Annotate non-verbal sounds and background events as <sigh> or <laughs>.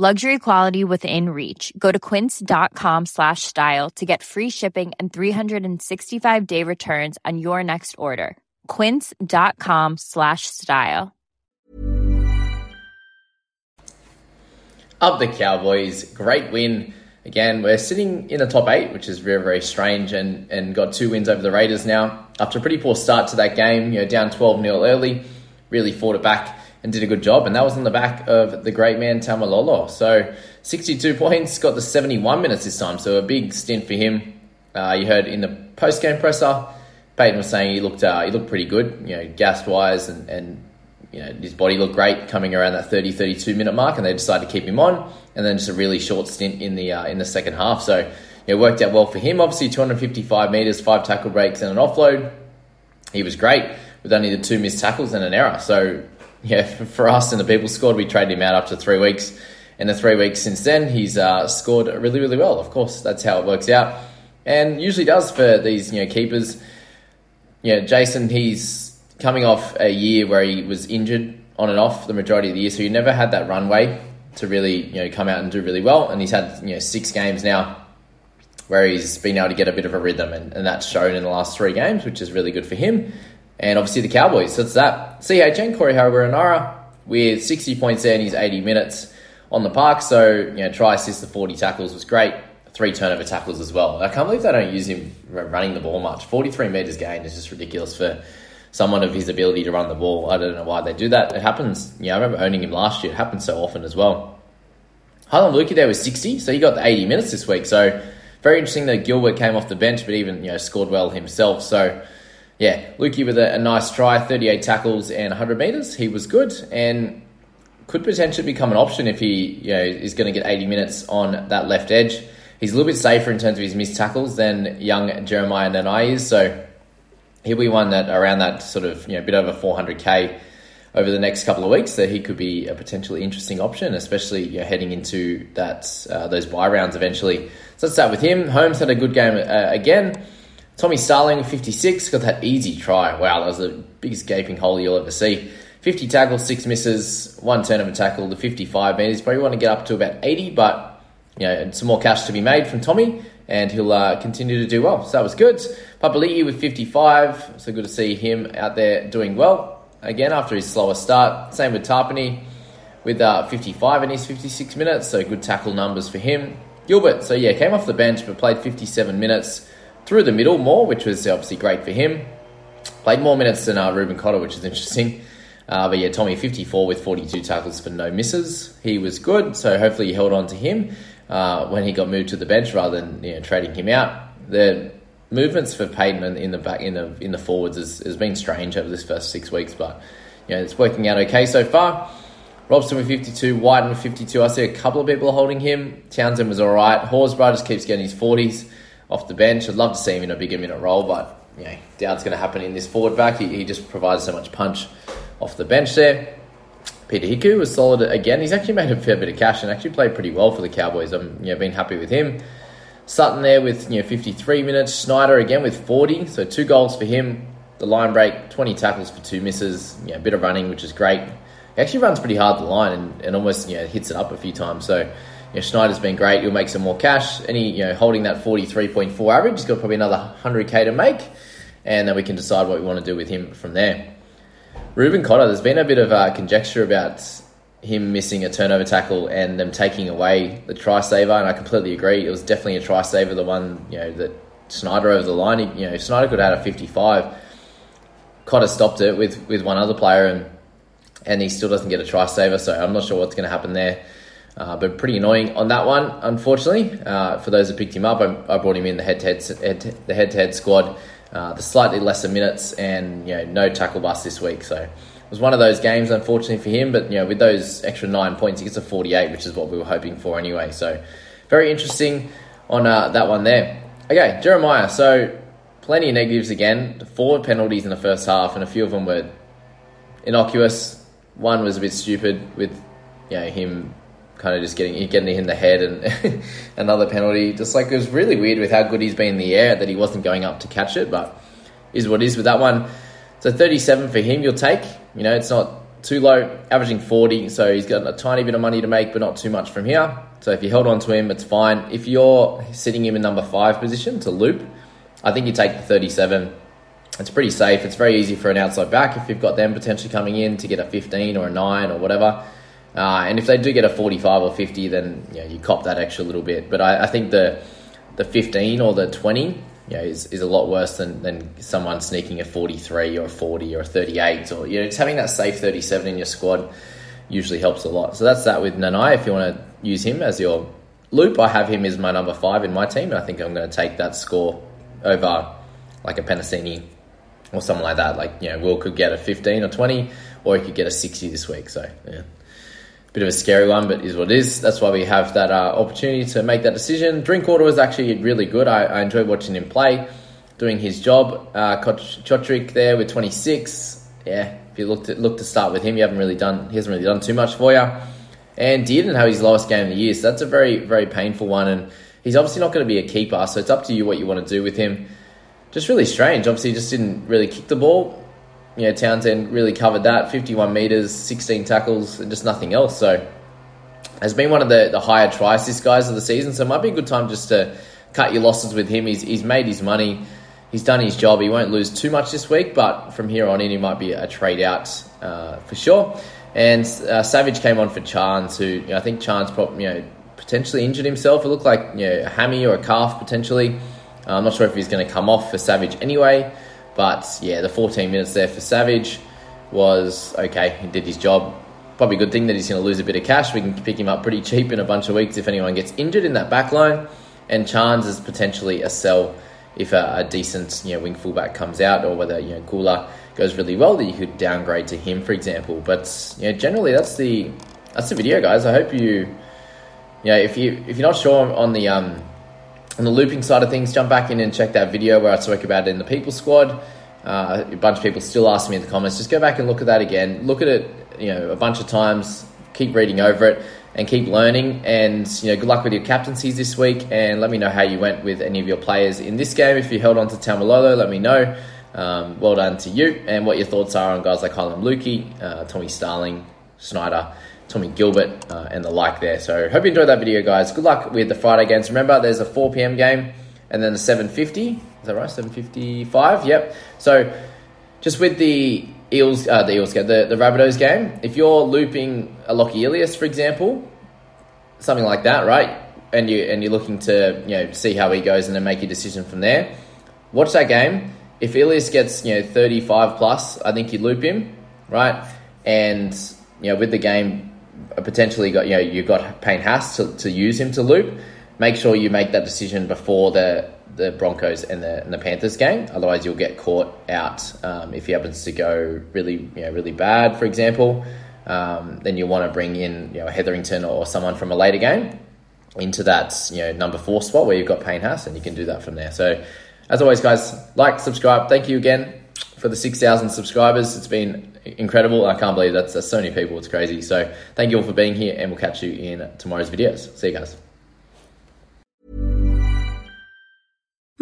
Luxury quality within reach. Go to quince.com slash style to get free shipping and 365 day returns on your next order. Quince.com slash style. Up the Cowboys, great win. Again, we're sitting in the top eight, which is very, very strange, and, and got two wins over the Raiders now. After a pretty poor start to that game, you know, down 12 0 early, really fought it back and did a good job. And that was on the back of the great man Taumalolo. So 62 points, got the 71 minutes this time. So a big stint for him. Uh, you heard in the post game presser, Payten was saying he looked uh, he looked pretty good, you know, gas wise, and, and you know his body looked great coming around that 30 32 minute mark, and they decided to keep him on. And then just a really short stint in the uh, in the second half. So it worked out well for him. Obviously, 255 meters, five tackle breaks, and an offload. He was great with only the two missed tackles and an error. So <laughs> yeah, for us in the people squad, we traded him out after three weeks. In the three weeks since then, he's uh, scored really, really well. Of course, that's how it works out, and usually does for these you know keepers. Yeah, Jason, he's coming off a year where he was injured on and off the majority of the year, so he never had that runway to really you know come out and do really well. And he's had you know six games now where he's been able to get a bit of a rhythm, and, and that's shown in the last three games, which is really good for him and obviously the Cowboys. So it's that. CHN, Corey Harawira with 60 points there in his 80 minutes on the park. So, you know, try assist the 40 tackles was great. Three turnover tackles as well. I can't believe they don't use him running the ball much. 43 metres gained is just ridiculous for someone of his ability to run the ball. I don't know why they do that. It happens. Yeah, I remember owning him last year. It happens so often as well. Heilum Luki there was 60, so he got the 80 minutes this week. So very interesting that Gilbert came off the bench, but even you know scored well himself. So yeah, Luki with a, a, nice try, 38 tackles and 100 metres. He was good and could potentially become an option if he you know, is going to get 80 minutes on that left edge. He's a little bit safer in terms of his missed tackles than young Jeremiah Nanai is, so he'll be one that around that sort of you know bit over 400k over the next couple of weeks that he could be a potentially interesting option, especially you know, heading into that uh, those bye rounds eventually. So let's start with him. Holmes had a good game uh, again. Tommy Starling, 56, got that easy try. Wow, that was the biggest gaping hole you'll ever see. 50 tackles, 6 misses, 1 turnover tackle, the 55 metres. Probably want to get up to about 80, but you know, some more cash to be made from Tommy, and he'll uh, continue to do well. So that was good. Papali'i with 55, so good to see him out there doing well. Again, after his slower start. Same with Tapine with uh, 55 in his 56 minutes, so good tackle numbers for him. Gilbert, so yeah, came off the bench but played 57 minutes through the middle more, which was obviously great for him. Played more minutes than uh, Reuben Cotter, which is interesting. Uh, but yeah, Tommy 54 with 42 tackles for no misses. He was good, so hopefully he held on to him uh, when he got moved to the bench rather than you know, trading him out. The movements for Payten in the back in the in the forwards has, has been strange over this first six weeks, but you know it's working out okay so far. Robson with 52, White with 52. I see a couple of people holding him. Townsend was all right. Horsburgh just keeps getting his 40s off the bench. I'd love to see him in a bigger minute role, but you know, doubt's going to happen in this forward back. He, he just provides so much punch off the bench there. Peter Hiku was solid again. He's actually made a fair bit of cash and actually played pretty well for the Cowboys. I'm you know, been happy with him. Sutton there with you know 53 minutes. Schneider again with 40, so two goals for him. The line break, 20 tackles for two misses. You know, a bit of running, which is great. He actually runs pretty hard the line and, and almost you know hits it up a few times. So you know, Schneider's been great. He'll make some more cash. Any you know holding that 43.4 average, he's got probably another 100k to make, and then we can decide what we want to do with him from there. Reuben Cotter, there's been a bit of uh, conjecture about him missing a turnover tackle and them taking away the try saver, and I completely agree. It was definitely a try saver, the one you know that Schneider over the line. He, you know, Schneider could have had a 55. Cotter stopped it with with one other player, and and he still doesn't get a try saver. So I'm not sure what's going to happen there. Uh, but pretty annoying on that one, unfortunately. Uh, for those that picked him up, I, I brought him in the head to head the head to head squad uh, the slightly lesser minutes and you know no tackle bust this week. So it was one of those games, unfortunately for him. But you know with those extra nine points, he gets a 48, which is what we were hoping for anyway. So very interesting on uh, that one there. Okay, Jeremiah. So plenty of negatives again. Four penalties in the first half, and a few of them were innocuous. One was a bit stupid with you know him kind of just getting getting in the head and <laughs> another penalty. Just like it was really weird with how good he's been in the air that he wasn't going up to catch it, but is what is with that one. So 37 for him, you'll take. You know, it's not too low, averaging 40, so he's got a tiny bit of money to make, but not too much from here. So if you held on to him, it's fine. If you're sitting him in number five position to loop, I think you take the 37. It's pretty safe. It's very easy for an outside back if you've got them potentially coming in to get a 15 or a 9 or whatever. Uh, and if they do get a 45 or 50, then you, you cop that extra little bit. But I, I, think the the 15 or the 20 you know, is, is a lot worse than, than someone sneaking a 43 or a 40 or a 38. Or you know, just having that safe 37 in your squad usually helps a lot. So that's that with Nanai. If you want to use him as your loop, I have him as my number five in my team. And I think I'm going to take that score over like a Penisini or something like that. Like, you know, Will could get a 15 or 20, or he could get a 60 this week. So, yeah bit of a scary one, but is what it is. That's why we have that uh, opportunity to make that decision. Drinkwater was actually really good. I, I enjoyed watching him play, doing his job. Uh, Cotric there with 26. Yeah, if you look to look to start with him, you haven't really done. He hasn't really done too much for you. And didn't have his lowest game of the year, so that's a very very painful one. And he's obviously not going to be a keeper, so it's up to you what you want to do with him. Just really strange. Obviously, just didn't really kick the ball you know, Townsend really covered that 51 metres, 16 tackles, and just nothing else. So, has been one of the, the higher try assist guys of the season. So, it might be a good time just to cut your losses with him. He's, he's made his money, he's done his job. He won't lose too much this week, but from here on in, he might be a trade out uh, for sure. And uh, Savage came on for Chance, who you know, I think Chance probably, you know, potentially injured himself. It looked like you know, a hammy or a calf potentially. Uh, I'm not sure if he's going to come off for Savage anyway. But yeah, the 14 minutes there for Savage was okay. He did his job. Probably a good thing that he's going to lose a bit of cash. We can pick him up pretty cheap in a bunch of weeks if anyone gets injured in that back line. And Chance is potentially a sell if a, a, decent you know wing fullback comes out, or whether you know goes really well that you could downgrade to him, for example. But you know, generally that's the that's the video, guys. I hope you know if you if you're not sure on the um on the looping side of things, jump back in and check that video where I spoke about it in the People Squad. Uh, a bunch of people still ask me in the comments. Just go back and look at that again. Look at it, you know, a bunch of times. Keep reading over it and keep learning. And you know, good luck with your captaincies this week. And let me know how you went with any of your players in this game. If you held on to Taumalolo, let me know. Um, well done to you. And what your thoughts are on guys like Heilum Luki, uh, Tommy Starling, Schneider. Tommy Gilbert uh, and the like there. So hope you enjoyed that video, guys. Good luck with the Friday games. Remember, there's a 4 p.m. game and then the 7:50. Is that right? 7:55. Yep. So just with the Eels, uh, the Eels game, the the Rabbitohs game. If you're looping a Lockie Ilias, for example, something like that, right? And you and you're looking to you know see how he goes and then make your decision from there. Watch that game. If Ilias gets you know 35 plus, I think you loop him, right? And you know with the game potentially got you know you got Payne Haas to, to use him to loop. Make sure you make that decision before the the Broncos and the, and the Panthers game. Otherwise, you'll get caught out um, if he happens to go really you know really bad, for example. um, then you want to bring in you know Hetherington or someone from a later game into that you know number four spot where you've got Payne Haas, and you can do that from there. So, as always, guys, like, subscribe. Thank you again for the six thousand subscribers. It's been incredible. I can't believe that's, that's so many people. It's crazy. So, thank you all for being here, and we'll catch you in tomorrow's videos. See you guys.